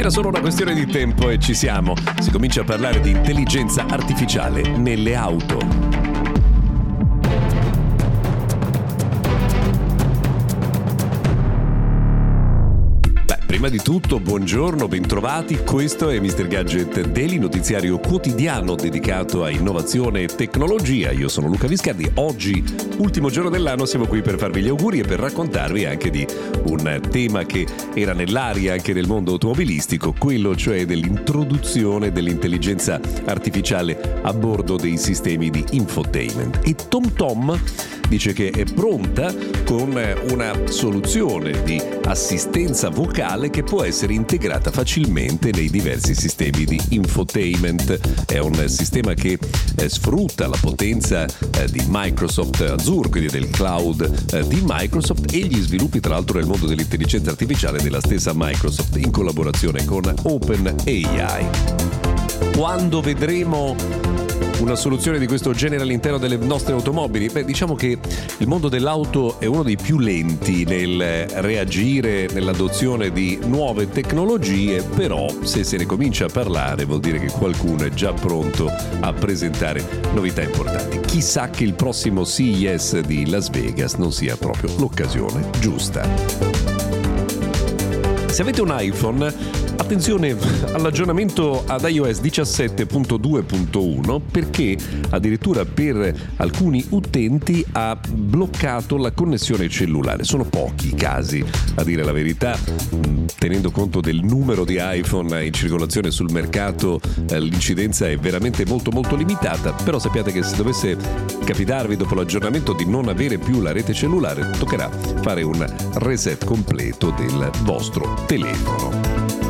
Era solo una questione di tempo e ci siamo. Si comincia a parlare di intelligenza artificiale nelle auto. Prima di tutto, buongiorno, bentrovati. Questo è Mr. Gadget Daily, notiziario quotidiano dedicato a innovazione e tecnologia. Io sono Luca Viscardi. Oggi, ultimo giorno dell'anno, siamo qui per farvi gli auguri e per raccontarvi anche di un tema che era nell'aria anche nel mondo automobilistico, quello cioè dell'introduzione dell'intelligenza artificiale a bordo dei sistemi di infotainment. E TomTom dice che è pronta con una soluzione di assistenza vocale che può essere integrata facilmente nei diversi sistemi di infotainment. È un sistema che eh, sfrutta la potenza eh, di Microsoft Azure, quindi del cloud eh, di Microsoft e gli sviluppi tra l'altro nel mondo dell'intelligenza artificiale della stessa Microsoft in collaborazione con OpenAI. Quando vedremo una soluzione di questo genere all'interno delle nostre automobili? Beh, diciamo che il mondo dell'auto è uno dei più lenti nel reagire, nell'adozione di nuove tecnologie, però se se ne comincia a parlare vuol dire che qualcuno è già pronto a presentare novità importanti. Chissà che il prossimo CES di Las Vegas non sia proprio l'occasione giusta. Se avete un iPhone, attenzione all'aggiornamento ad iOS 17.2.1 perché addirittura per alcuni utenti ha bloccato la connessione cellulare. Sono pochi i casi, a dire la verità, tenendo conto del numero di iPhone in circolazione sul mercato, eh, l'incidenza è veramente molto molto limitata, però sappiate che se dovesse capitarvi dopo l'aggiornamento di non avere più la rete cellulare, toccherà fare un reset completo del vostro telefono.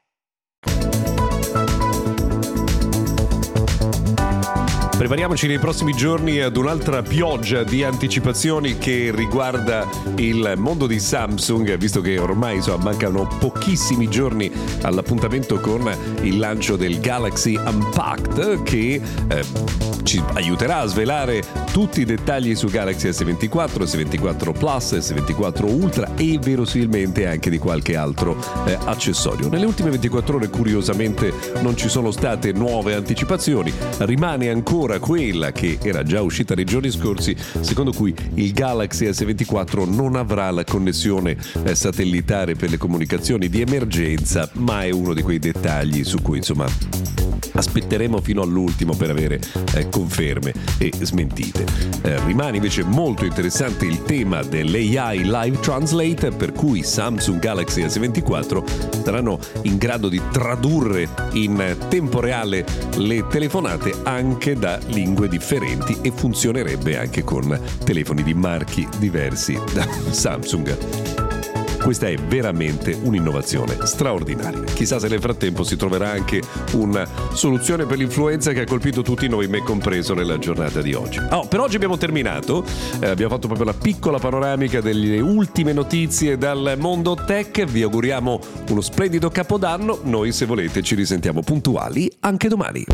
Prepariamoci nei prossimi giorni ad un'altra pioggia di anticipazioni che riguarda il mondo di Samsung, visto che ormai insomma, mancano pochissimi giorni all'appuntamento con il lancio del Galaxy Unpacked che eh, ci aiuterà a svelare tutti i dettagli su Galaxy S24, S24 Plus, S24 Ultra e verosimilmente anche di qualche altro eh, accessorio. Nelle ultime 24 ore curiosamente non ci sono state nuove anticipazioni, rimane ancora ancora quella che era già uscita nei giorni scorsi, secondo cui il Galaxy S24 non avrà la connessione eh, satellitare per le comunicazioni di emergenza, ma è uno di quei dettagli su cui insomma aspetteremo fino all'ultimo per avere eh, conferme e smentite. Eh, rimane invece molto interessante il tema dell'AI Live Translate per cui Samsung Galaxy S24 saranno in grado di tradurre in tempo reale le telefonate anche da lingue differenti e funzionerebbe anche con telefoni di marchi diversi da Samsung. Questa è veramente un'innovazione straordinaria. Chissà se nel frattempo si troverà anche una soluzione per l'influenza che ha colpito tutti noi, me compreso, nella giornata di oggi. Oh, per oggi abbiamo terminato, eh, abbiamo fatto proprio la piccola panoramica delle ultime notizie dal mondo tech. Vi auguriamo uno splendido capodanno. Noi, se volete, ci risentiamo puntuali anche domani.